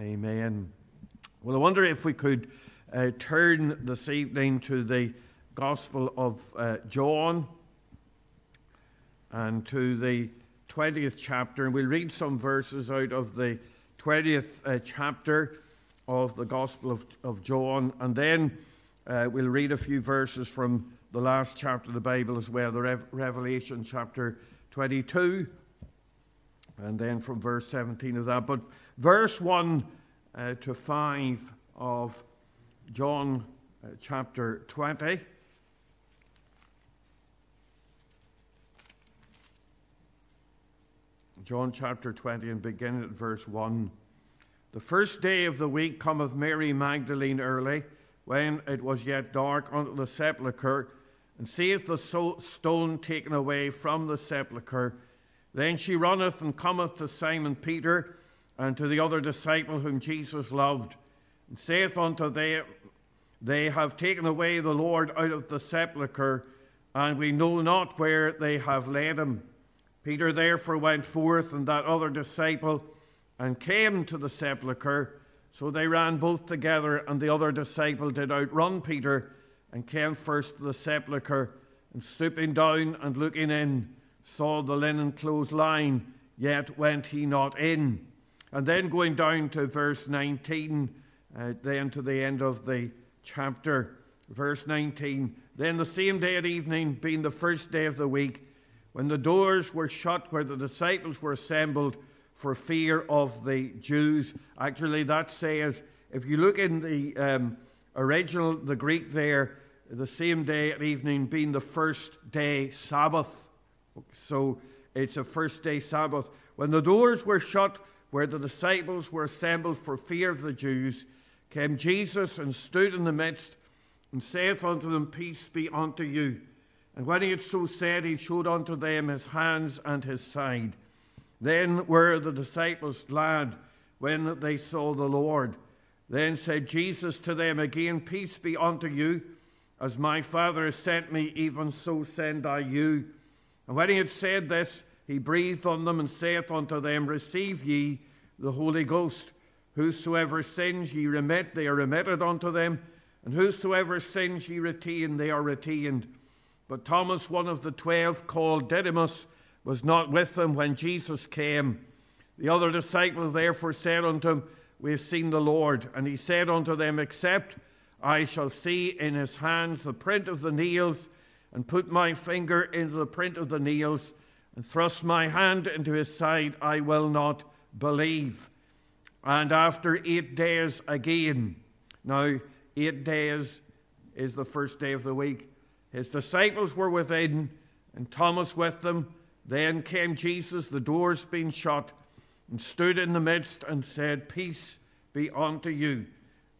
Amen. Well, I wonder if we could uh, turn this evening to the Gospel of uh, John and to the 20th chapter, and we'll read some verses out of the 20th uh, chapter of the Gospel of, of John, and then uh, we'll read a few verses from the last chapter of the Bible as well, the Re- Revelation chapter 22, and then from verse 17 of that. But verse 1 uh, to 5 of John uh, chapter 20. John chapter 20 and beginning at verse 1. The first day of the week cometh Mary Magdalene early, when it was yet dark, unto the sepulchre, and seeth the so- stone taken away from the sepulchre. Then she runneth and cometh to Simon Peter and to the other disciple whom Jesus loved, and saith unto them, They have taken away the Lord out of the sepulchre, and we know not where they have laid him. Peter therefore went forth, and that other disciple, and came to the sepulchre. So they ran both together, and the other disciple did outrun Peter, and came first to the sepulchre, and stooping down and looking in, saw the linen clothes lying, yet went he not in. And then going down to verse 19, uh, then to the end of the chapter, verse 19. Then the same day at evening, being the first day of the week, when the doors were shut where the disciples were assembled for fear of the Jews. Actually, that says, if you look in the um, original, the Greek there, the same day at evening being the first day Sabbath. So it's a first day Sabbath. When the doors were shut where the disciples were assembled for fear of the Jews, came Jesus and stood in the midst and saith unto them, Peace be unto you. And when he had so said, he showed unto them his hands and his side. Then were the disciples glad when they saw the Lord. Then said Jesus to them again, Peace be unto you. As my Father has sent me, even so send I you. And when he had said this, he breathed on them and saith unto them, Receive ye the Holy Ghost. Whosoever sins ye remit, they are remitted unto them. And whosoever sins ye retain, they are retained. But Thomas, one of the twelve, called Didymus, was not with them when Jesus came. The other disciples therefore said unto him, We have seen the Lord. And he said unto them, Except I shall see in his hands the print of the nails, and put my finger into the print of the nails, and thrust my hand into his side, I will not believe. And after eight days again, now eight days is the first day of the week, his disciples were within, and Thomas with them. Then came Jesus, the doors being shut, and stood in the midst, and said, Peace be unto you.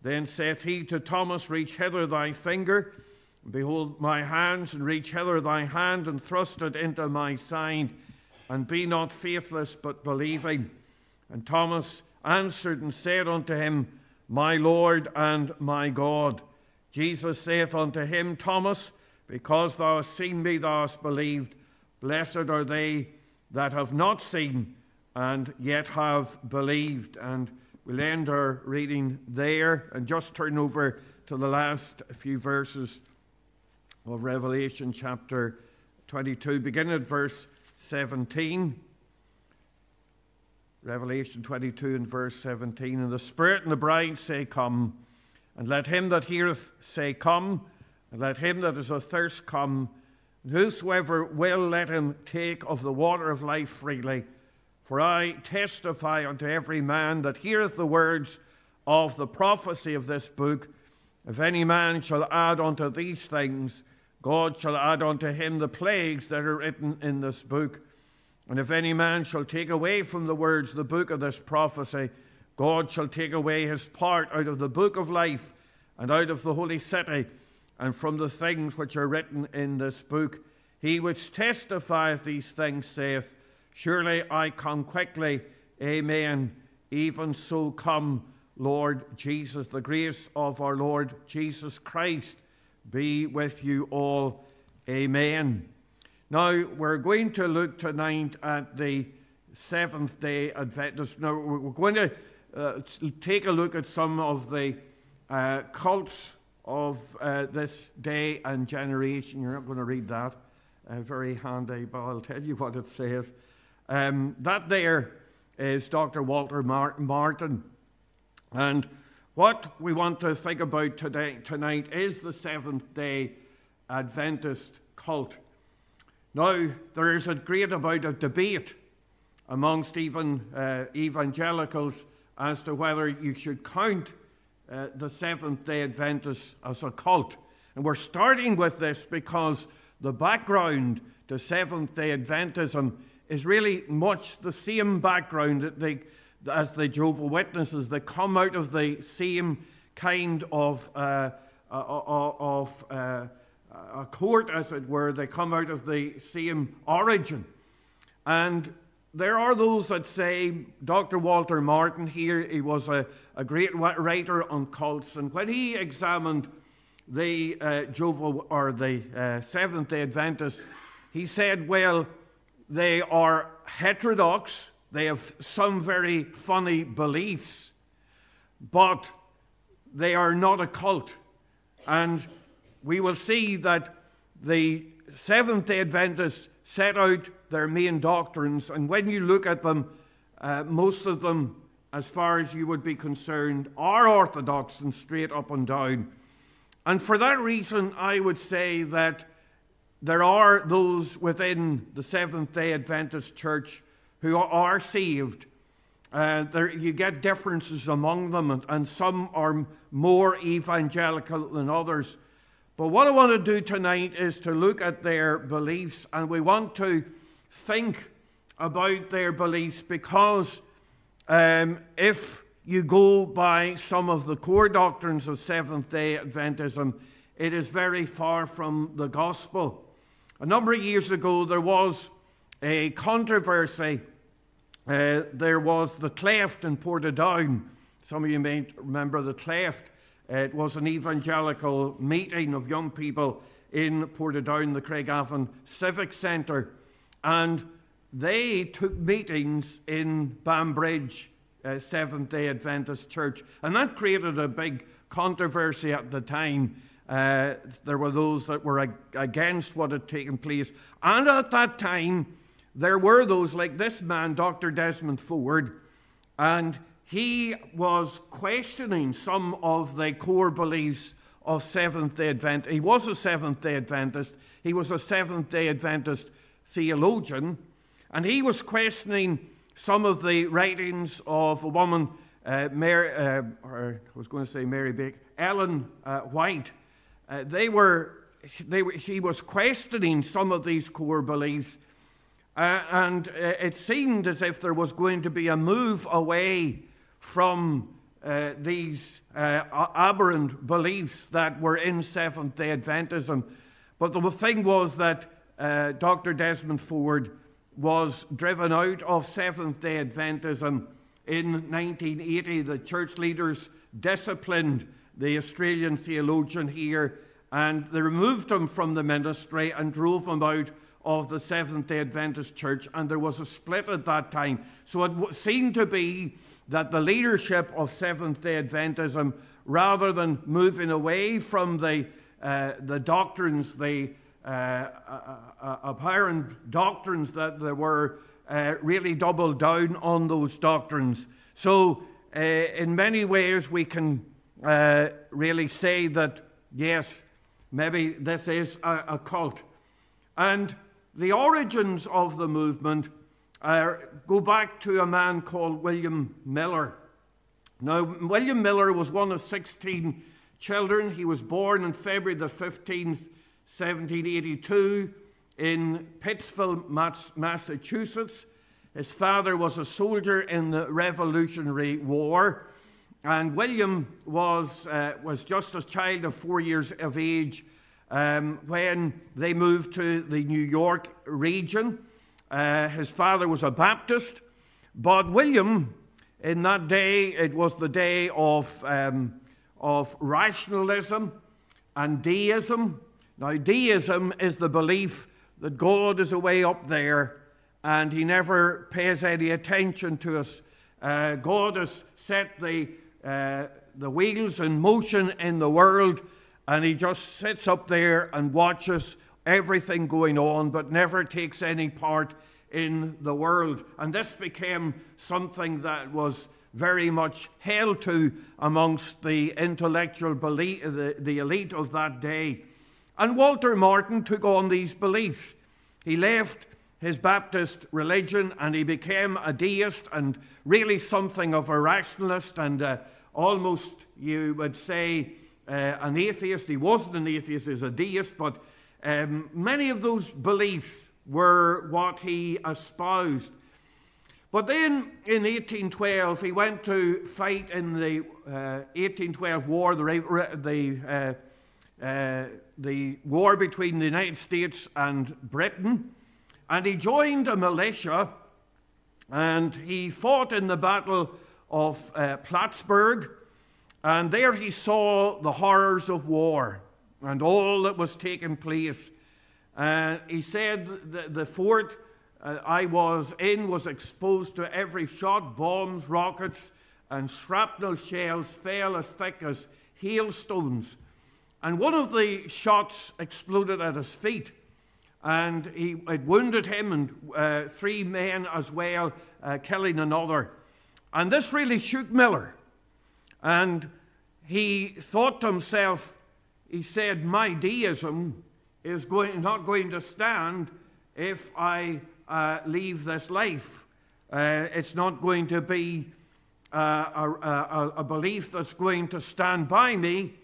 Then saith he to Thomas, Reach hither thy finger, behold my hands, and reach hither thy hand, and thrust it into my side, and be not faithless, but believing. And Thomas answered and said unto him, My Lord and my God. Jesus saith unto him, Thomas, because thou hast seen me, thou hast believed. Blessed are they that have not seen and yet have believed. And we'll end our reading there and just turn over to the last few verses of Revelation chapter 22, beginning at verse 17. Revelation 22 and verse 17. And the Spirit and the bride say, Come. And let him that heareth say, Come. And let him that is athirst come. And whosoever will, let him take of the water of life freely. For I testify unto every man that heareth the words of the prophecy of this book. If any man shall add unto these things, God shall add unto him the plagues that are written in this book. And if any man shall take away from the words the book of this prophecy, God shall take away his part out of the book of life and out of the holy city and from the things which are written in this book. He which testifieth these things saith, Surely I come quickly. Amen. Even so come, Lord Jesus. The grace of our Lord Jesus Christ be with you all. Amen. Now, we're going to look tonight at the seventh day Adventist. Now, we're going to uh, take a look at some of the uh, cults of uh, this day and generation. You're not going to read that. Uh, very handy, but I'll tell you what it says. Um, that there is Dr. Walter Martin. And what we want to think about today, tonight is the Seventh day Adventist cult. Now, there is a great amount of debate amongst even uh, evangelicals as to whether you should count uh, the Seventh day Adventists as a cult. And we're starting with this because the background to Seventh day Adventism is really much the same background that they, as the Jehovah Witnesses. They come out of the same kind of, uh, uh, uh of uh, a court, as it were. They come out of the same origin. And there are those that say Dr. Walter Martin here, he was a, a great writer on cults, and when he examined the uh, Jehovah or the uh, Seventh Day Adventists, he said, well, they are heterodox, they have some very funny beliefs, but they are not a cult. And we will see that the Seventh day Adventists set out their main doctrines, and when you look at them, uh, most of them, as far as you would be concerned, are orthodox and straight up and down. And for that reason, I would say that there are those within the Seventh day Adventist Church who are saved. Uh, there, you get differences among them, and, and some are more evangelical than others. But what I want to do tonight is to look at their beliefs, and we want to think about their beliefs because um, if you go by some of the core doctrines of Seventh day Adventism, it is very far from the gospel. A number of years ago, there was a controversy. Uh, there was the Cleft in Portadown. Some of you may remember the Cleft. It was an evangelical meeting of young people in Portadown, the Craigavon Civic Centre. And they took meetings in Banbridge uh, Seventh day Adventist Church. And that created a big controversy at the time uh, there were those that were ag- against what had taken place. And at that time, there were those like this man, Dr. Desmond Ford, and he was questioning some of the core beliefs of Seventh day Adventist. He was a Seventh day Adventist, he was a Seventh day Adventist theologian, and he was questioning some of the writings of a woman, uh, Mary, uh, or I was going to say Mary Baker, Ellen uh, White, uh, they were, they were, she was questioning some of these core beliefs, uh, and uh, it seemed as if there was going to be a move away from uh, these uh, aberrant beliefs that were in Seventh day Adventism. But the thing was that uh, Dr. Desmond Ford was driven out of Seventh day Adventism in 1980. The church leaders disciplined the Australian theologian here, and they removed him from the ministry and drove him out of the Seventh day Adventist church, and there was a split at that time. So it seemed to be that the leadership of Seventh day Adventism, rather than moving away from the, uh, the doctrines, the uh, uh, uh apparent doctrines that there were, uh, really doubled down on those doctrines. So, uh, in many ways, we can really say that, yes, maybe this is a, a cult. And the origins of the movement uh, go back to a man called William Miller. Now, William Miller was one of 16 children. He was born on February the 15th, 1782, in Pittsfield, Massachusetts. His father was a soldier in the Revolutionary War. And William was, uh, was just a child of four years of age um, when they moved to the New York region. Uh, his father was a Baptist, but William, in that day, it was the day of, um, of rationalism and deism. Now, deism is the belief that God is away up there and he never pays any attention to us Uh, God has set the, uh, the wheels in motion in the world, and He just sits up there and watches everything going on, but never takes any part in the world. And this became something that was very much held to amongst the intellectual belief, the, the elite of that day. And Walter Martin took on these beliefs. He left his Baptist religion and he became a deist and really something of a rationalist and uh, almost, you would say, uh, an atheist. He wasn't an atheist, he was a deist, but um, many of those beliefs were what he espoused. But then in 1812, he went to fight in the uh, 1812 war, the, the, uh, uh, the war between the United States and Britain. And he joined a militia and he fought in the Battle of uh, Plattsburgh. And there he saw the horrors of war and all that was taking place. Uh, he said the, the fort uh, I was in was exposed to every shot, bombs, rockets, and shrapnel shells fell as thick as hailstones. And one of the shots exploded at his feet, and he, it wounded him and uh, three men as well, uh, killing another. And this really shook Miller. And he thought to himself, he said, My deism is going, not going to stand if I uh, leave this life. Uh, it's not going to be uh, a, a, a, belief that's going to stand by me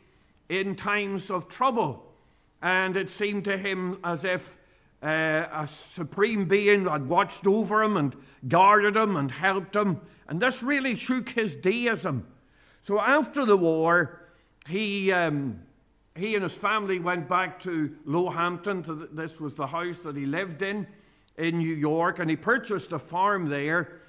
in times of trouble. And it seemed to him as if uh, a supreme being had watched over him and guarded him and helped him. And this really shook his deism. So after the war, he, um, he and his family went back to Low Hampton. this was the house that he lived in in New York, and he purchased a farm there.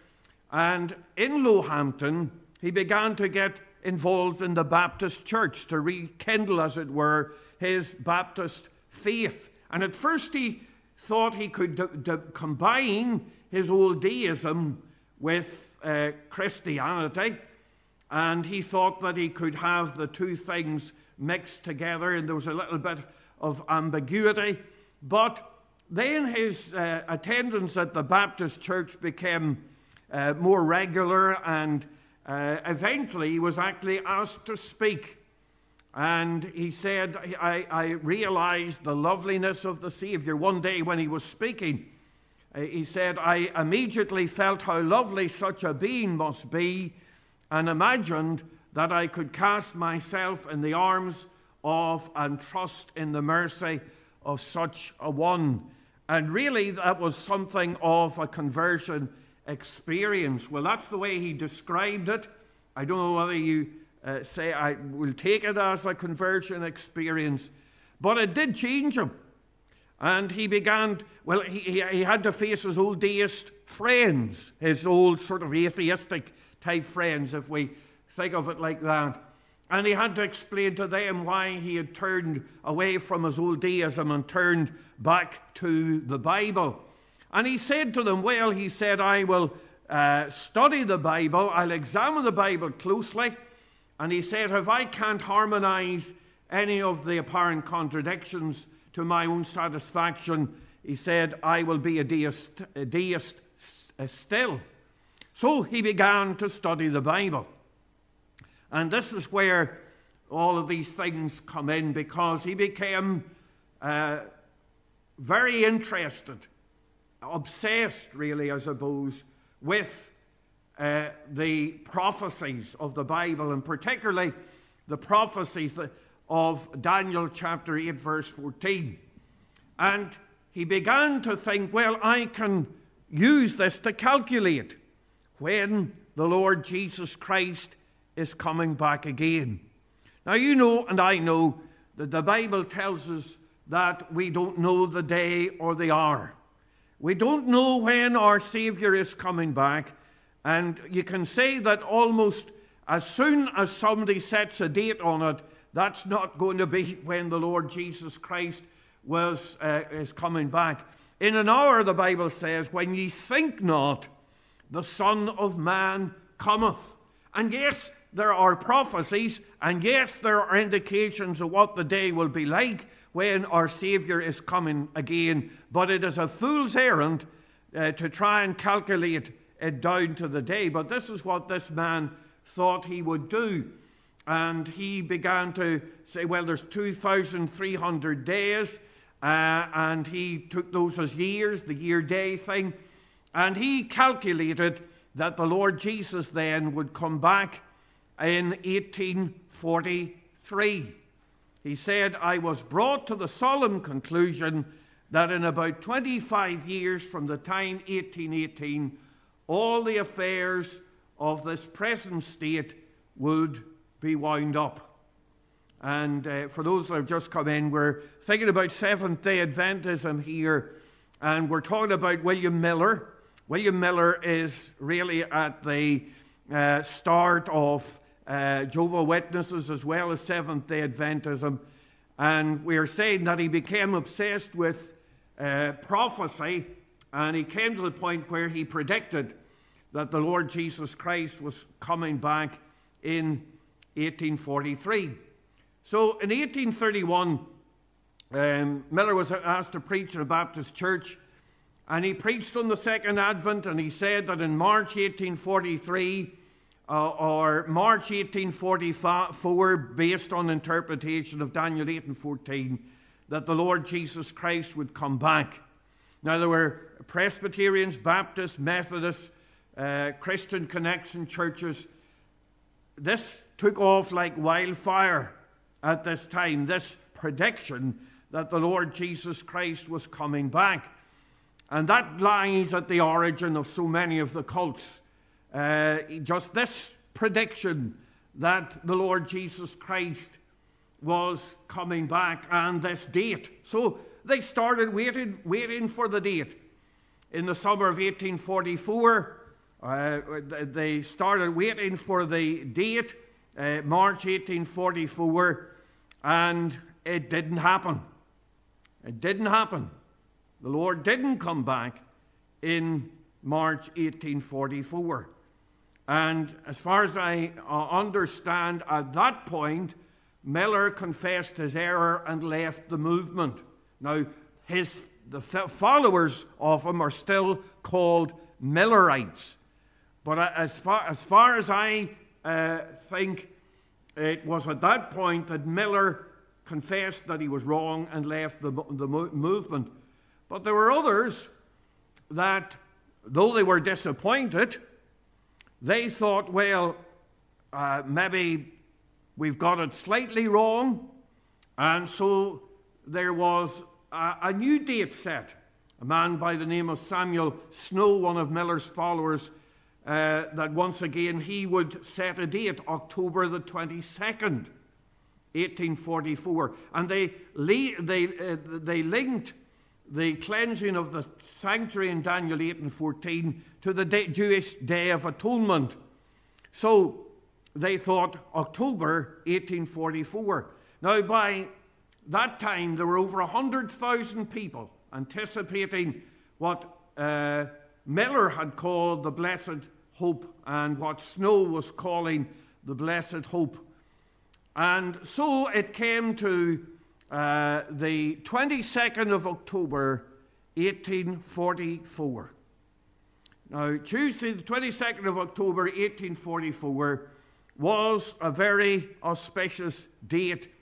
And in Low Hampton, he began to get involved in the Baptist church to rekindle, as it were, his Baptist faith. And at first, he thought he could d- d- combine his old deism with uh, Christianity, and he thought that he could have the two things mixed together, and there was a little bit of ambiguity. But then his uh, attendance at the Baptist church became uh, more regular, and uh, eventually he was actually asked to speak. And he said, I, I realized the loveliness of the Savior. One day when he was speaking, uh, he said, I immediately felt how lovely such a being must be and imagined that I could cast myself in the arms of and trust in the mercy of such a one. And really, that was something of a conversion experience. Well, that's the way he described it. I don't know whether you uh, say I will take it as a conversion experience, but it did change him. And he began, well, he, he, had to face his old deist friends, his old sort of atheistic type friends, if we think of it like that. And he had to explain to them why he had turned away from his old deism and turned back to the Bible. And he said to them, Well, he said, I will uh, study the Bible, I'll examine the Bible closely. And he said, If I can't harmonize any of the apparent contradictions to my own satisfaction, he said, I will be a deist, a deist still. So he began to study the Bible. And this is where all of these things come in because he became uh, very interested, obsessed, really, I suppose, with uh, the prophecies of the Bible, and particularly the prophecies of Daniel chapter 8, verse 14. And he began to think, well, I can use this to calculate when the Lord Jesus Christ is coming back again. Now, you know, and I know, that the Bible tells us that we don't know the day or the hour. We don't know when our Savior is coming back. And you can say that almost as soon as somebody sets a date on it, that's not going to be when the Lord Jesus Christ was, uh, is coming back. In an hour, the Bible says, when ye think not, the Son of Man cometh. And yes, there are prophecies, and yes, there are indications of what the day will be like when our Saviour is coming again. But it is a fool's errand uh, to try and calculate it down to the day. But this is what this man thought he would do. And he began to say, well, there's 2,300 days. Uh, and he took those as years, the year day thing. And he calculated that the Lord Jesus then would come back in 1843. He said, I was brought to the solemn conclusion that in about 25 years from the time 1818, all the affairs of this present state would be wound up. And uh, for those that have just come in, we're thinking about Seventh day Adventism here, and we're talking about William Miller. William Miller is really at the uh, start of uh, Jehovah Witnesses as well as Seventh day Adventism. And we're saying that he became obsessed with uh, prophecy, and he came to the point where he predicted that the Lord Jesus Christ was coming back in 1843. So in 1831, um, Miller was asked to preach in a Baptist church, and he preached on the Second Advent, and he said that in March 1843 uh, or March 1844, based on interpretation of Daniel 8 and 14, that the Lord Jesus Christ would come back. Now, there were Presbyterians, Baptists, Methodists, uh, Christian connection churches. This took off like wildfire at this time, this prediction that the Lord Jesus Christ was coming back. And that lies at the origin of so many of the cults. Uh, just this prediction that the Lord Jesus Christ was coming back and this date. So they started waiting, waiting for the date. In the summer of 1844, uh, they started waiting for the date, uh, March 1844, and it didn't happen. It didn't happen. The Lord didn't come back in March 1844. And as far as I uh, understand, at that point, Miller confessed his error and left the movement. Now, his, the followers of him are still called Millerites. But as far as, far as I uh, think, it was at that point that Miller confessed that he was wrong and left the, the movement. But there were others that, though they were disappointed, they thought, well, uh, maybe we've got it slightly wrong. And so there was a, a new date set. A man by the name of Samuel Snow, one of Miller's followers, uh, that once again he would set a date, October the 22nd, 1844. And they, they, uh, they linked the cleansing of the sanctuary in Daniel 8 and 14 to the day, Jewish Day of Atonement. So they thought October 1844. Now, by that time, there were over 100,000 people anticipating what uh, Miller had called the Blessed Hope and what Snow was calling the Blessed Hope. And so it came to uh, the 22nd of October, 1844. Now, Tuesday, the 22nd of October, 1844, was a very auspicious date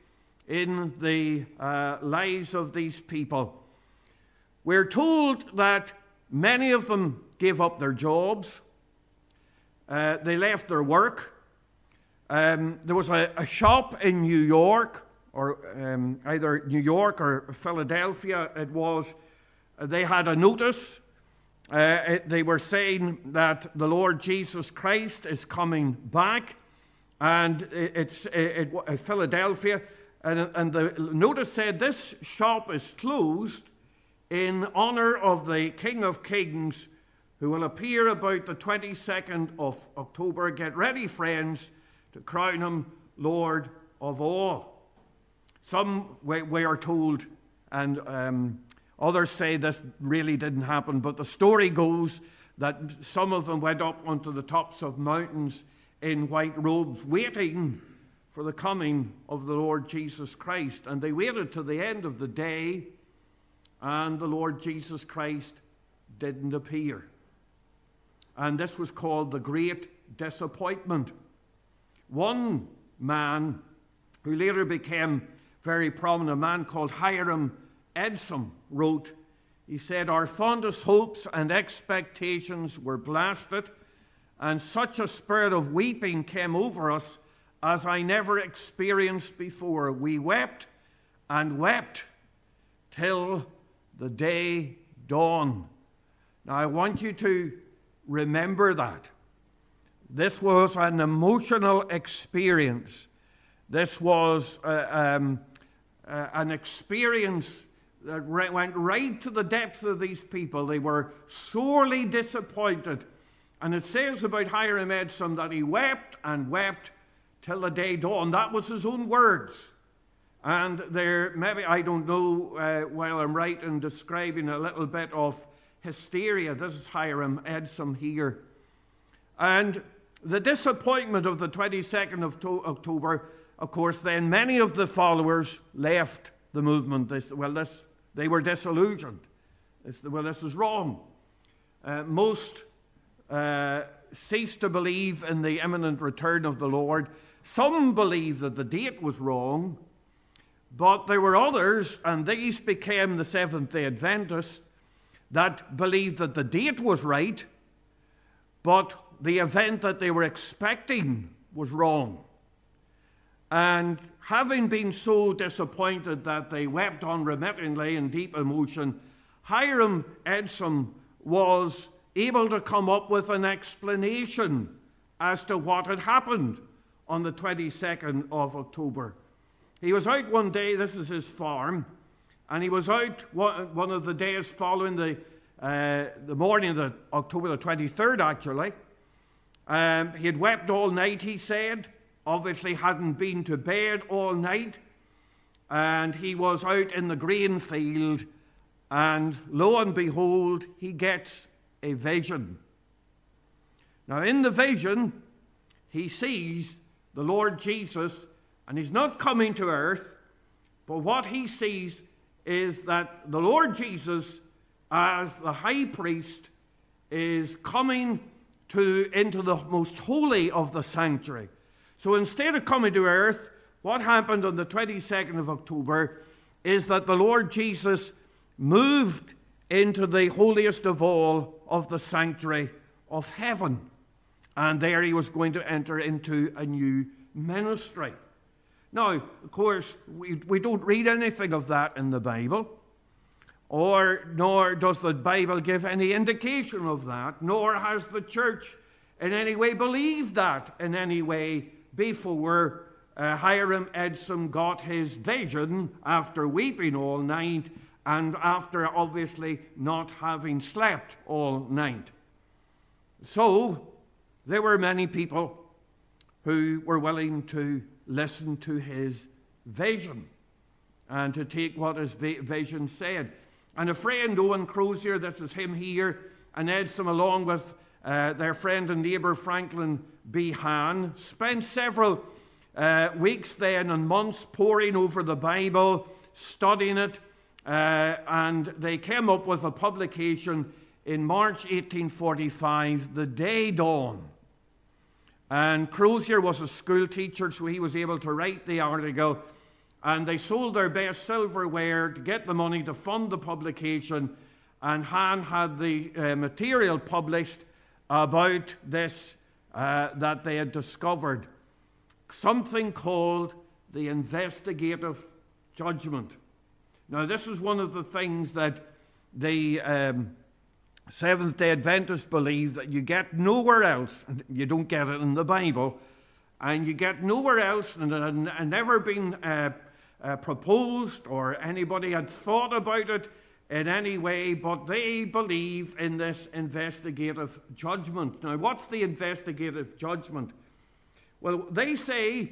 in the uh, lives of these people. We're told that many of them gave up their jobs, uh, they left their work. Um, there was a, a, shop in New York, or um, either New York or Philadelphia, it was. Uh, they had a notice. Uh, it, they were saying that the Lord Jesus Christ is coming back, and it, it's it, Philadelphia. And, and the notice said this shop is closed in honor of the King of Kings who will appear about the 22nd of October. Get ready, friends, to crown him Lord of all. Some we, we are told, and um, others say this really didn't happen, but the story goes that some of them went up onto the tops of mountains in white robes, waiting for the coming of the Lord Jesus Christ. And they waited to the end of the day, and the Lord Jesus Christ didn't appear. And this was called the Great Disappointment. One man who later became very prominent, a man called Hiram Edson, wrote, he said, Our fondest hopes and expectations were blasted, and such a spirit of weeping came over us as I never experienced before. We wept and wept till the day dawned. Now, I want you to remember that. This was an emotional experience. This was uh, um, uh, an experience that went right to the depths of these people. They were sorely disappointed. And it says about Hiram Edson that he wept and wept till the day dawned. That was his own words. And there, maybe, I don't know uh, while I'm right in describing a little bit of hysteria. This is Hiram Edson here. And the disappointment of the 22nd of October, of course, then many of the followers left the movement. They said, well, this, they were disillusioned. They well, this is wrong. Uh, most uh, ceased to believe in the imminent return of the Lord. Some believed that the date was wrong, but there were others, and these became the Seventh day Adventists, that believed that the date was right, but the event that they were expecting was wrong. And having been so disappointed that they wept unremittingly in deep emotion, Hiram Edson was able to come up with an explanation as to what had happened on the 22nd of October. He was out one day, this is his farm, and he was out one of the days following the, uh, the morning of the October the 23rd, actually. Um, he had wept all night, he said. Obviously, hadn't been to bed all night. And he was out in the grain field, and lo and behold, he gets a vision. Now, in the vision, he sees the Lord Jesus, and he's not coming to earth, but what he sees is that the Lord Jesus, as the high priest, is coming to, into the most holy of the sanctuary. So instead of coming to earth, what happened on the 22nd of October is that the Lord Jesus moved into the holiest of all of the sanctuary of heaven. And there he was going to enter into a new ministry. Now, of course, we, we don't read anything of that in the Bible, or nor does the Bible give any indication of that, nor has the church in any way believed that in any way before uh, Hiram Edson got his vision after weeping all night and after obviously not having slept all night. So, there were many people who were willing to listen to his vision and to take what his vision said. And a friend, Owen Crosier, this is him here, and Edson, along with uh, their friend and neighbour Franklin B. Hahn, spent several uh, weeks then and months poring over the Bible, studying it, uh, and they came up with a publication in March 1845, The Day Dawn. And Crosier was a school teacher, so he was able to write the article. And they sold their best silverware to get the money to fund the publication. And Hahn had the uh, material published about this uh, that they had discovered something called the investigative judgment. Now, this is one of the things that the um, Seventh day Adventists believe that you get nowhere else, and you don't get it in the Bible, and you get nowhere else, and it had never been uh, uh, proposed or anybody had thought about it in any way, but they believe in this investigative judgment. Now, what's the investigative judgment? Well, they say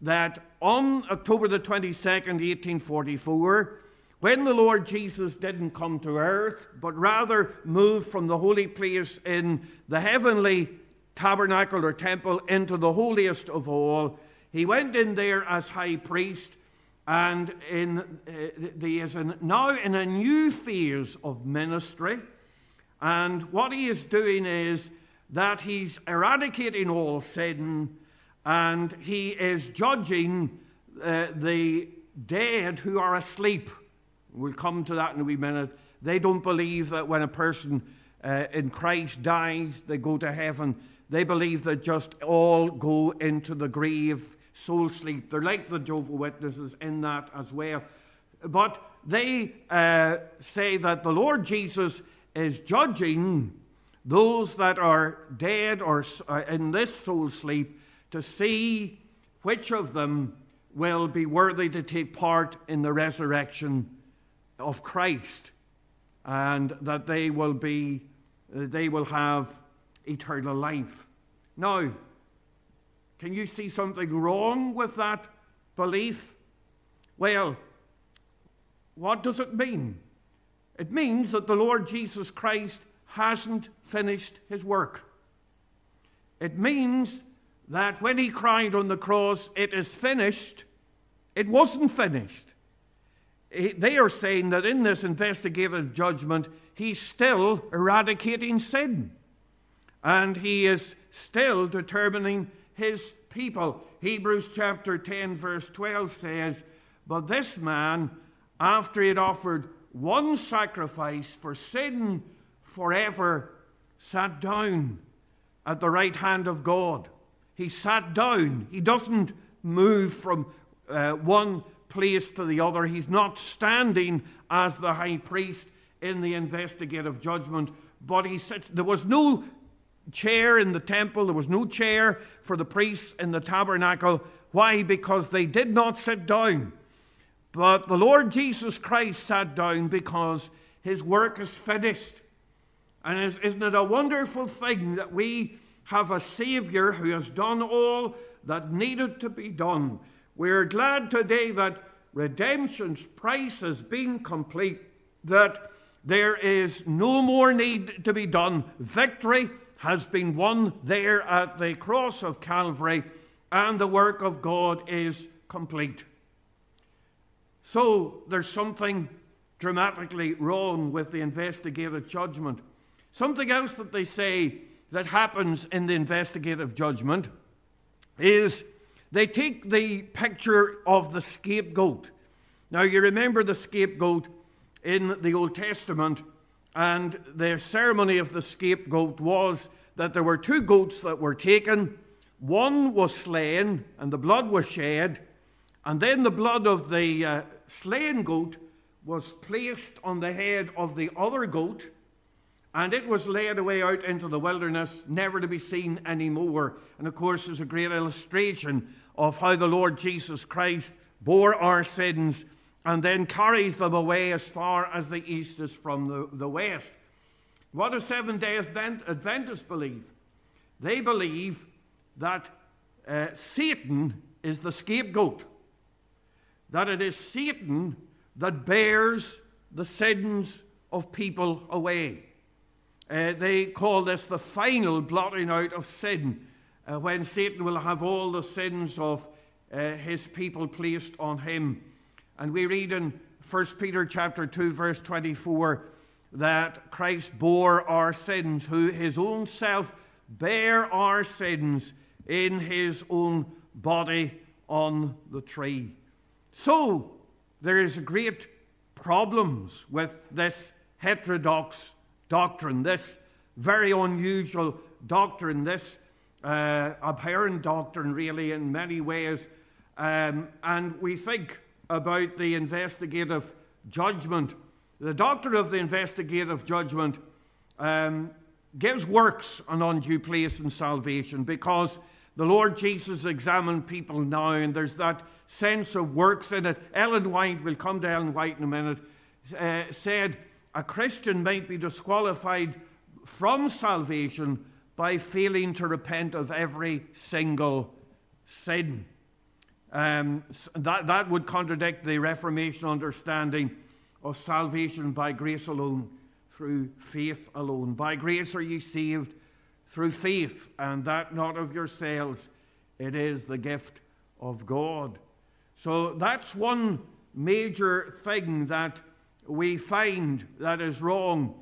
that on October the 22nd, 1844, when the Lord Jesus didn't come to earth, but rather moved from the holy place in the heavenly tabernacle or temple into the holiest of all, he went in there as high priest, and in, uh, he is in, now in a new phase of ministry. And what he is doing is that he's eradicating all sin and he is judging uh, the dead who are asleep. We'll come to that in a wee minute. They don't believe that when a person uh, in Christ dies, they go to heaven. They believe that just all go into the grave, soul sleep. They're like the Jehovah Witnesses in that as well. But they uh, say that the Lord Jesus is judging those that are dead or uh, in this soul sleep to see which of them will be worthy to take part in the resurrection of Christ and that they will be they will have eternal life. Now, can you see something wrong with that belief? Well, what does it mean? It means that the Lord Jesus Christ hasn't finished his work. It means that when he cried on the cross, It is finished, it wasn't finished. They are saying that in this investigative judgment, he's still eradicating sin. And he is still determining his people. Hebrews chapter 10, verse 12 says, But this man, after he had offered one sacrifice for sin forever, sat down at the right hand of God. He sat down. He doesn't move from uh, one place to the other. He's not standing as the high priest in the investigative judgment, but he sits. There was no chair in the temple, there was no chair for the priests in the tabernacle. Why? Because they did not sit down. But the Lord Jesus Christ sat down because his work is finished. And isn't it a wonderful thing that we have a Savior who has done all that needed to be done? We're glad today that redemption's price has been complete, that there is no more need to be done. Victory has been won there at the cross of Calvary, and the work of God is complete. So there's something dramatically wrong with the investigative judgment. Something else that they say that happens in the investigative judgment is they take the picture of the scapegoat. Now, you remember the scapegoat in the Old Testament, and the ceremony of the scapegoat was that there were two goats that were taken. One was slain, and the blood was shed, and then the blood of the uh, slain goat was placed on the head of the other goat, and it was led away out into the wilderness, never to be seen any more. And of course, is a great illustration of how the Lord Jesus Christ bore our sins and then carries them away as far as the east is from the, the west. What do Seventh day Adventists believe? They believe that uh, Satan is the scapegoat that it is Satan that bears the sins of people away. Uh, they call this the final blotting out of sin, uh, when Satan will have all the sins of uh, his people placed on him. And we read in 1 Peter chapter 2, verse 24, that Christ bore our sins, who his own self bare our sins in his own body on the tree. So, there is great problems with this heterodox doctrine, this very unusual doctrine, this uh, apparent doctrine, really, in many ways. Um, and we think about the investigative judgment. The doctrine of the investigative judgment um, gives works an undue place in salvation because the Lord Jesus examined people now, and there's that sense of works in it. Ellen White, will come to Ellen White in a minute, uh, said a Christian might be disqualified from salvation by failing to repent of every single sin. Um, that, that would contradict the Reformation understanding of salvation by grace alone, through faith alone. By grace are ye saved through faith, and that not of yourselves. It is the gift of God. So that's one major thing that we find that is wrong.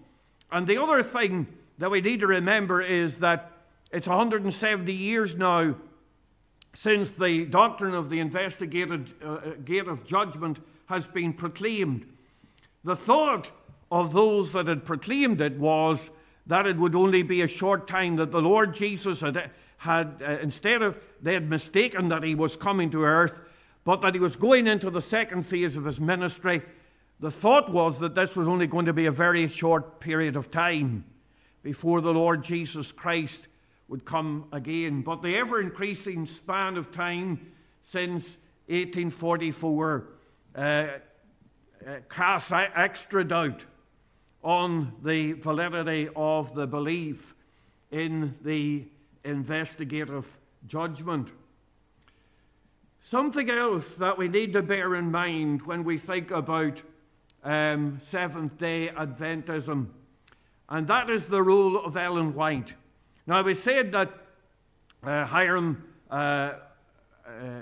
And the other thing that we need to remember is that it's 170 years now since the doctrine of the investigative uh, gate of judgment has been proclaimed. The thought of those that had proclaimed it was that it would only be a short time, that the Lord Jesus had, had uh, instead of, they had mistaken that he was coming to earth, but that he was going into the second phase of his ministry. The thought was that this was only going to be a very short period of time before the Lord Jesus Christ would come again. But the ever increasing span of time since 1844 uh, uh, casts extra doubt on the validity of the belief in the investigative judgment. Something else that we need to bear in mind when we think about um, Seventh day Adventism, and that is the role of Ellen White. Now, we said that uh, Hiram uh, uh,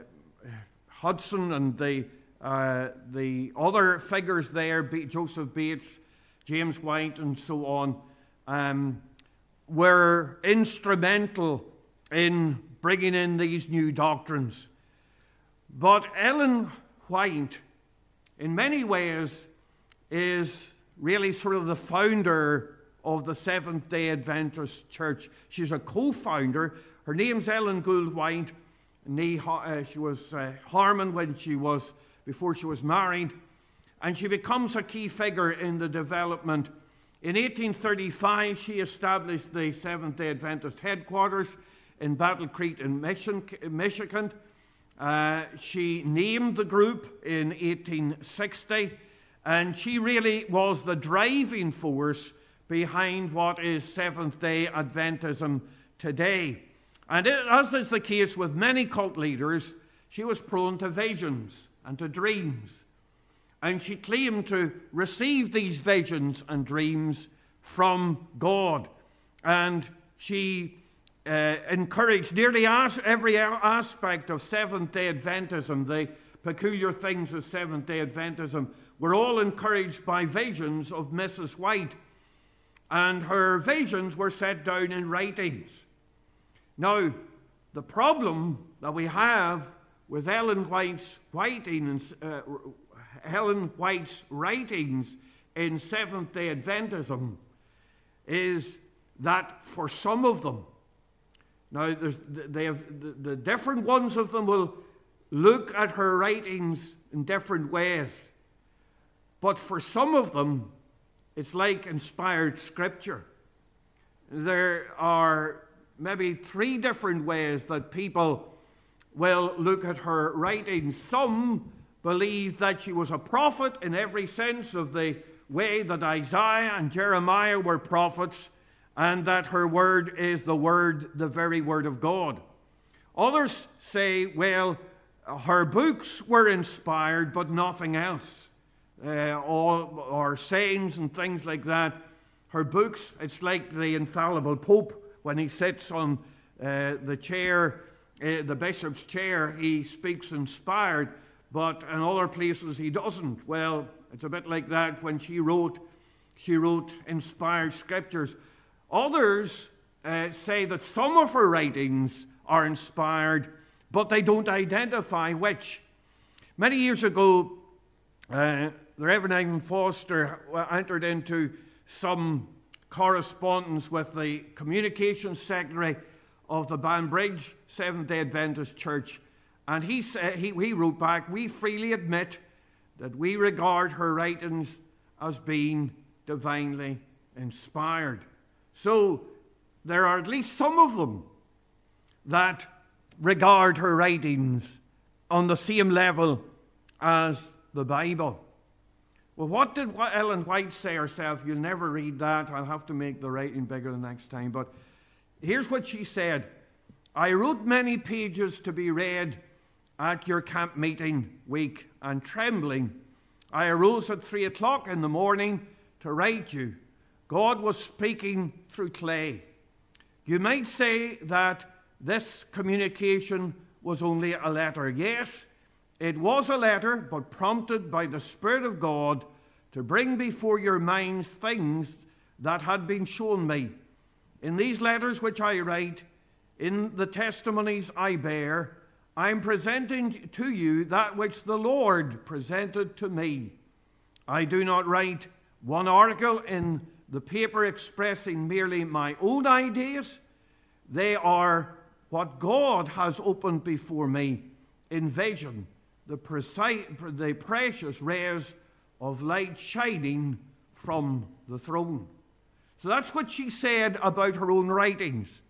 Edson and the, uh, the other figures there, Joseph Bates, James White, and so on, um, were instrumental in bringing in these new doctrines. But Ellen White, in many ways, is really sort of the founder of the Seventh day Adventist Church. She's a co founder. Her name's Ellen Gould White. Uh, she was uh, Harmon when she was, before she was married. And she becomes a key figure in the development. In 1835, she established the Seventh day Adventist headquarters in Battle Creek in Michigan. Uh, she named the group in 1860, and she really was the driving force behind what is Seventh day Adventism today. And it, as is the case with many cult leaders, she was prone to visions and to dreams. And she claimed to receive these visions and dreams from God. And she uh, encouraged nearly as, every aspect of Seventh day Adventism, the peculiar things of Seventh day Adventism, were all encouraged by visions of Mrs. White and her visions were set down in writings. Now, the problem that we have with Ellen White's writings, uh, Ellen White's writings in Seventh Day Adventism is that for some of them, now they have the, the different ones of them will look at her writings in different ways, but for some of them, it's like inspired scripture. There are maybe three different ways that people will look at her writing. Some believe that she was a prophet in every sense of the way that Isaiah and Jeremiah were prophets, and that her word is the word, the very word of God. Others say, well, her books were inspired, but nothing else uh, all or sayings and things like that. Her books, it's like the infallible Pope when he sits on uh, the chair, uh, the bishop's chair, he speaks inspired, but in other places he doesn't. Well, it's a bit like that when she wrote, she wrote inspired scriptures. Others uh, say that some of her writings are inspired, but they don't identify which. Many years ago, uh, the Reverend Ivan Foster entered into some correspondence with the communications secretary of the Banbridge Seventh day Adventist Church. And he, said, he, he wrote back, We freely admit that we regard her writings as being divinely inspired. So there are at least some of them that regard her writings on the same level as the Bible. Well, what did Ellen White say herself? You'll never read that. I'll have to make the writing bigger the next time. But here's what she said I wrote many pages to be read at your camp meeting week, and trembling I arose at three o'clock in the morning to write you. God was speaking through clay. You might say that this communication was only a letter. Yes, it was a letter, but prompted by the Spirit of God to bring before your minds things that had been shown me. In these letters which I write, in the testimonies I bear, I am presenting to you that which the Lord presented to me. I do not write one article in the paper expressing merely my own ideas. They are what God has opened before me in vision, the, precise, the precious rays of light shining from the throne. So that's what she said about her own writings.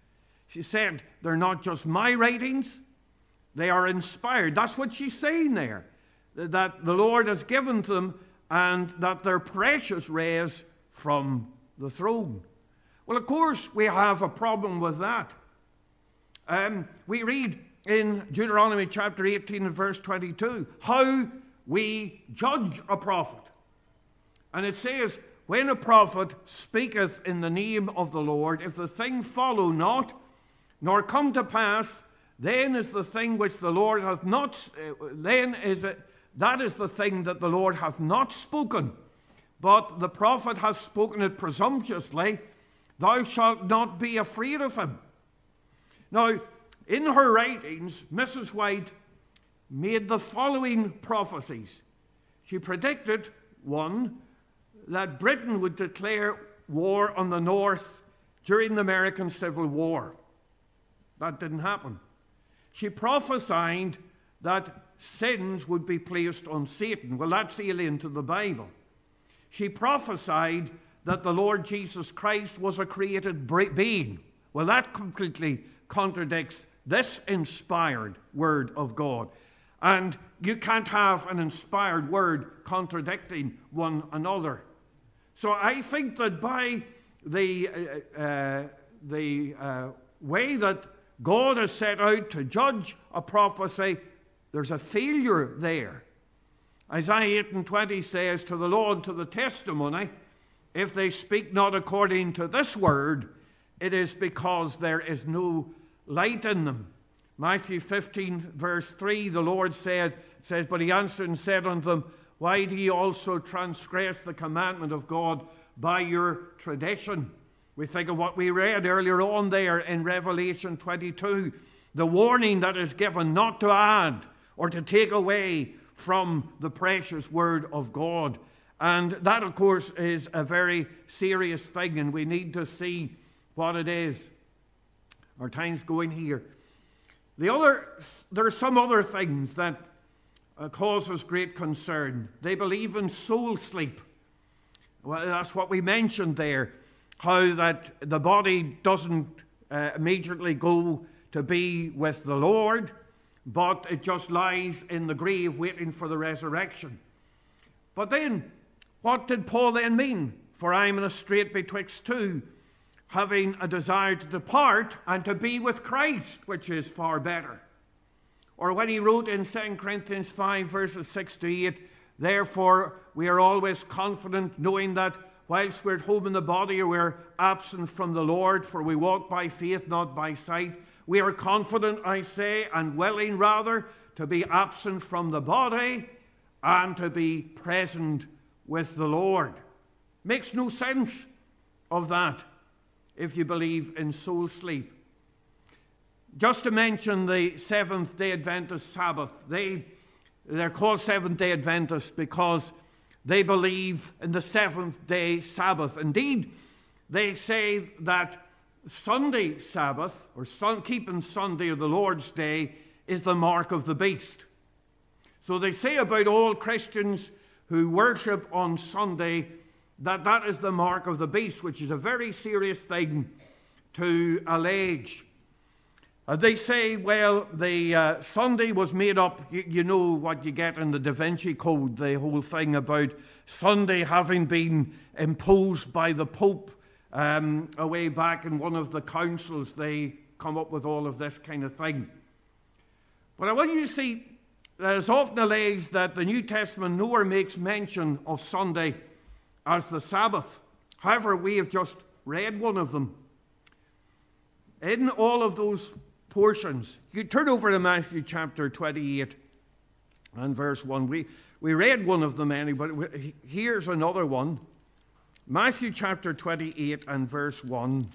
She said, They're not just my writings, they are inspired. That's what she's saying there. That the Lord has given to them and that they're precious rays from the throne. Well, of course, we have a problem with that. Um, we read in Deuteronomy chapter 18 and verse 22 how we judge a prophet. And it says, When a prophet speaketh in the name of the Lord, if the thing follow not, nor come to pass, then is the thing which the Lord hath not, uh, then is it, that is the thing that the Lord hath not spoken. But the prophet hath spoken it presumptuously, thou shalt not be afraid of him. Now, in her writings, Mrs. White made the following prophecies. She predicted, one, that Britain would declare war on the North during the American Civil War. That didn't happen. She prophesied that sins would be placed on Satan. Well, that's alien to the Bible. She prophesied that the Lord Jesus Christ was a created being. Well, that completely contradicts this inspired word of God. And you can't have an inspired word contradicting one another. So I think that by the, uh, uh, the uh, way that God has set out to judge a prophecy, there's a failure there. Isaiah 8 and 20 says, To the Lord, to the testimony, if they speak not according to this word, it is because there is no light in them. Matthew 15, verse 3, the Lord said, says, But he answered and said unto them, Why do ye also transgress the commandment of God by your tradition? We think of what we read earlier on there in Revelation 22, the warning that is given not to add or to take away from the precious word of God. And that, of course, is a very serious thing, and we need to see what it is. Our time's going here. The other, there are some other things that uh, cause us great concern. They believe in soul sleep. Well, that's what we mentioned there how that the body doesn't uh, immediately go to be with the Lord, but it just lies in the grave waiting for the resurrection. But then, what did Paul then mean? For I am in a strait betwixt two, having a desire to depart and to be with Christ, which is far better. Or when he wrote in 2 Corinthians 5, verses 6 to 8, Therefore we are always confident, knowing that whilst we're at home in the body, we're absent from the Lord, for we walk by faith, not by sight. We are confident, I say, and willing rather, to be absent from the body and to be present with the Lord. Makes no sense of that if you believe in soul sleep. Just to mention the Seventh day Adventist Sabbath, they, they're called Seventh day Adventists because they believe in the seventh day Sabbath. Indeed, they say that Sunday Sabbath, or sun, keeping Sunday or the Lord's Day, is the mark of the beast. So they say about all Christians who worship on Sunday that that is the mark of the beast, which is a very serious thing to allege. Uh, they say, well, the uh, Sunday was made up. You, you, know what you get in the Da Vinci Code, the whole thing about Sunday having been imposed by the Pope um, away back in one of the councils. They come up with all of this kind of thing. But I want you to see is often alleged that the New Testament nowhere makes mention of Sunday as the Sabbath. However, we have just read one of them. In all of those portions, you turn over to Matthew chapter 28 and verse 1. We, we read one of them anyway, but here's another one. Matthew chapter 28 and verse 1.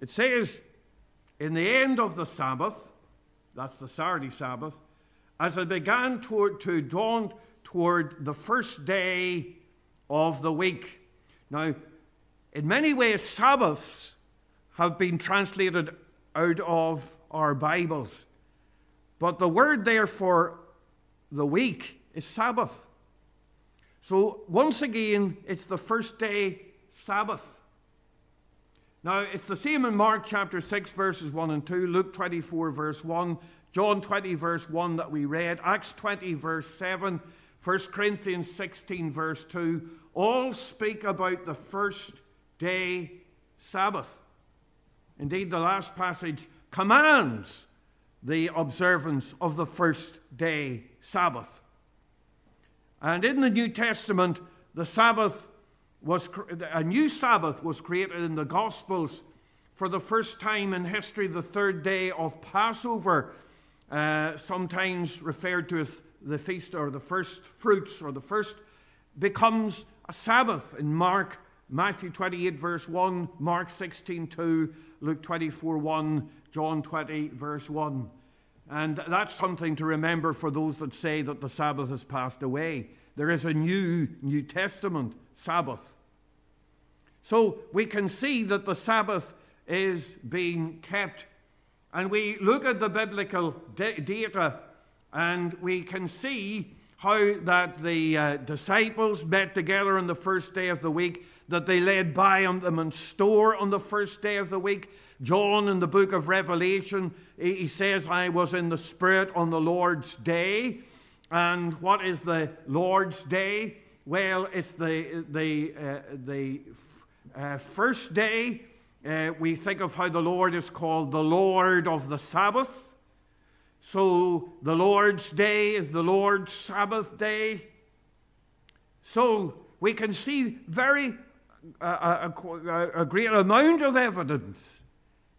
It says, In the end of the Sabbath, that's the Saturday Sabbath, as it began toward, to dawn toward the first day of the week. Now, in many ways, Sabbaths have been translated out of our Bibles. But the word there for the week is Sabbath. So, once again, it's the first day Sabbath. Now, it's the same in Mark chapter 6, verses 1 and 2, Luke 24, verse 1, John 20, verse 1 that we read, Acts 20, verse 7, 1 Corinthians 16, verse 2, all speak about the first day Sabbath. Indeed, the last passage commands the observance of the first day Sabbath. And in the New Testament, the Sabbath was a new Sabbath was created in the Gospels for the first time in history, the third day of Passover, uh, sometimes referred to as the feast or the first fruits or the first, becomes a Sabbath in Mark, Matthew 28, verse 1, Mark 16, 2, Luke 24, 1, John 20, verse 1. And that's something to remember for those that say that the Sabbath has passed away. There is a new New Testament Sabbath. So we can see that the Sabbath is being kept. And we look at the biblical data and we can see how that the uh, disciples met together on the first day of the week, that they laid by on them and store on the first day of the week. John in the book of Revelation, he says, I was in the Spirit on the Lord's day. And what is the Lord's day? Well, it's the, the, uh, the uh, first day. Uh, we think of how the Lord is called the Lord of the Sabbath. So the Lord's day is the Lord's Sabbath day. So we can see very uh, a, a, great amount of evidence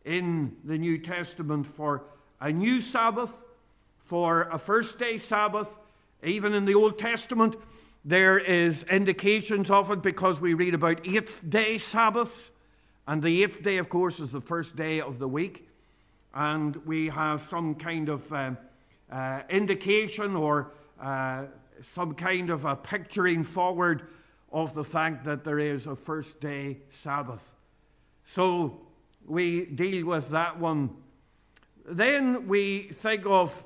in the New Testament for a new Sabbath, for a first day Sabbath. Even in the Old Testament, there is indications of it because we read about eighth day Sabbaths, and the eighth day, of course, is the first day of the week and we have some kind of uh, uh, indication or uh, some kind of a picturing forward of the fact that there is a first day Sabbath. So we deal with that one. Then we think of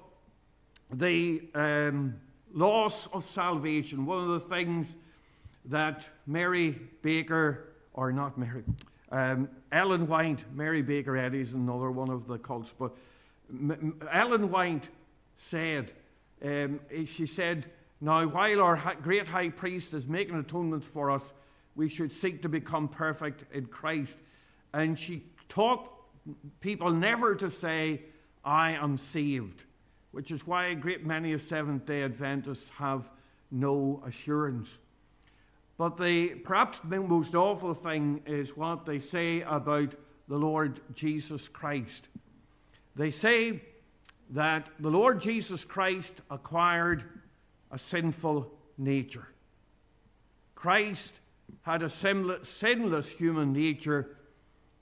the um, loss of salvation. One of the things that Mary Baker, or not Mary, um, Ellen White, Mary Baker Eddy is another one of the cults, but Ellen White said, um, she said, Now, while our great high priest is making atonement for us, we should seek to become perfect in Christ. And she taught people never to say, I am saved, which is why a great many of Seventh day Adventists have no assurance. But the perhaps the most awful thing is what they say about the Lord Jesus Christ. They say that the Lord Jesus Christ acquired a sinful nature. Christ had a sinless human nature.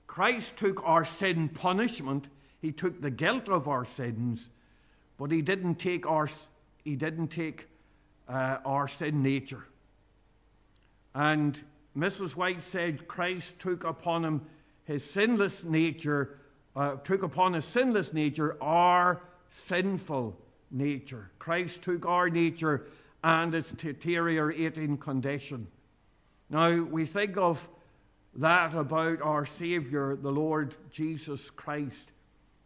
Christ took our sin punishment. He took the guilt of our sins, but he didn't take our, he didn't take, uh, our sin nature. And Mrs. White said Christ took upon him his sinless nature, uh, took upon his sinless nature our sinful nature. Christ took our nature and its deteriorating condition. Now, we think of that about our Savior, the Lord Jesus Christ.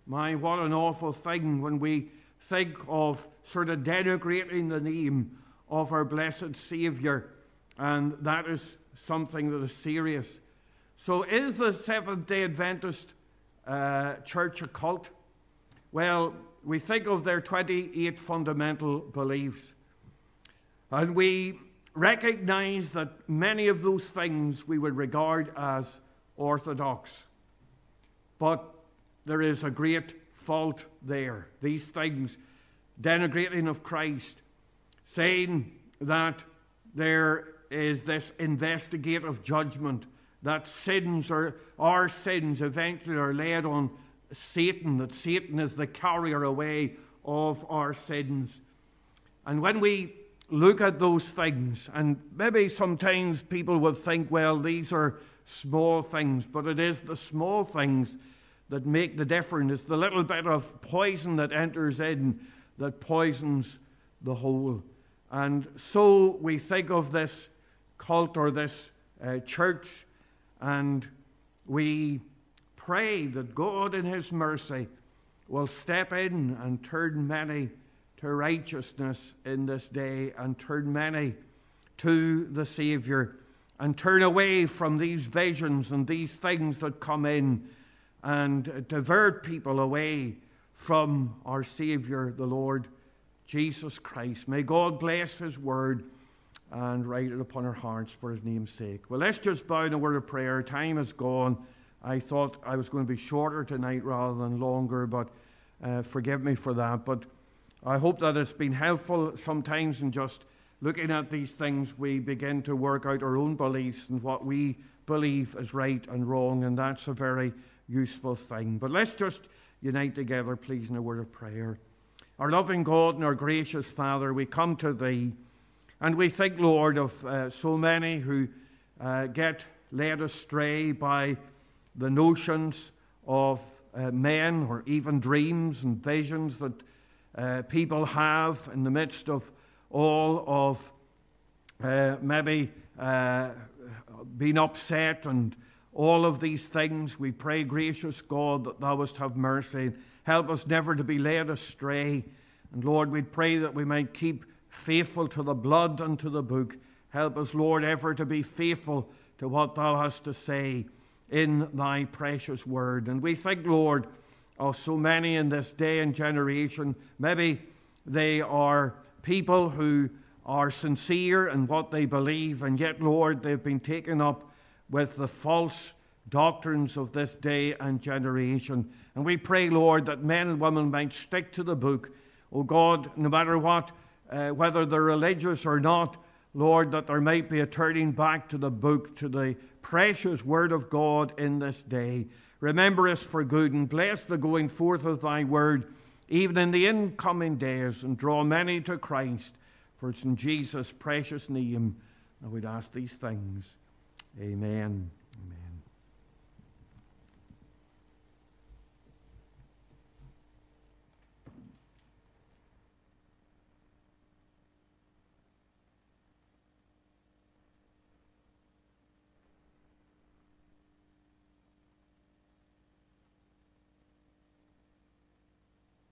My, what an awful thing when we think of sort of denigrating the name of our blessed Savior and that is something that is serious. So, is the Seventh day Adventist uh, church a cult? Well, we think of their 28 fundamental beliefs. And we recognize that many of those things we would regard as orthodox. But there is a great fault there. These things denigrating of Christ, saying that there is this investigative judgment, that sins are our sins eventually are laid on Satan, that Satan is the carrier away of our sins. And when we look at those things, and maybe sometimes people will think, well, these are small things, but it is the small things that make the difference. It's the little bit of poison that enters in that poisons the whole. And so we think of this cult or this uh, church, and we pray that God, in His mercy, will step in and turn many to righteousness in this day and turn many to the Savior and turn away from these visions and these things that come in and divert people away from our Savior, the Lord Jesus Christ. May God bless His word and write it upon our hearts for His name's sake. Well, let's just bow in a word of prayer. Time is gone. I thought I was going to be shorter tonight rather than longer, but uh, forgive me for that. But I hope that it's been helpful sometimes in just looking at these things, we begin to work out our own beliefs and what we believe is right and wrong, and that's a very useful thing. But let's just unite together, please, in a word of prayer. Our loving God and our gracious Father, we come to Thee, and we think, Lord, of uh, so many who uh, get led astray by the notions of uh, men or even dreams and visions that uh, people have in the midst of all of uh, maybe uh, being upset and all of these things. We pray, gracious God, that thou wouldst have mercy. Help us never to be led astray. And Lord, we pray that we might keep faithful to the blood and to the book. Help us, Lord, ever to be faithful to what thou hast to say in thy precious word. And we think, Lord, of so many in this day and generation. Maybe they are people who are sincere in what they believe, and yet, Lord, they've been taken up with the false doctrines of this day and generation. And we pray, Lord, that men and women might stick to the book. Oh God, no matter what, uh, whether they're religious or not, Lord, that there might be a turning back to the book, to the precious word of God in this day. Remember us for good and bless the going forth of thy word, even in the incoming days, and draw many to Christ. For it's in Jesus' precious name that we'd ask these things. Amen.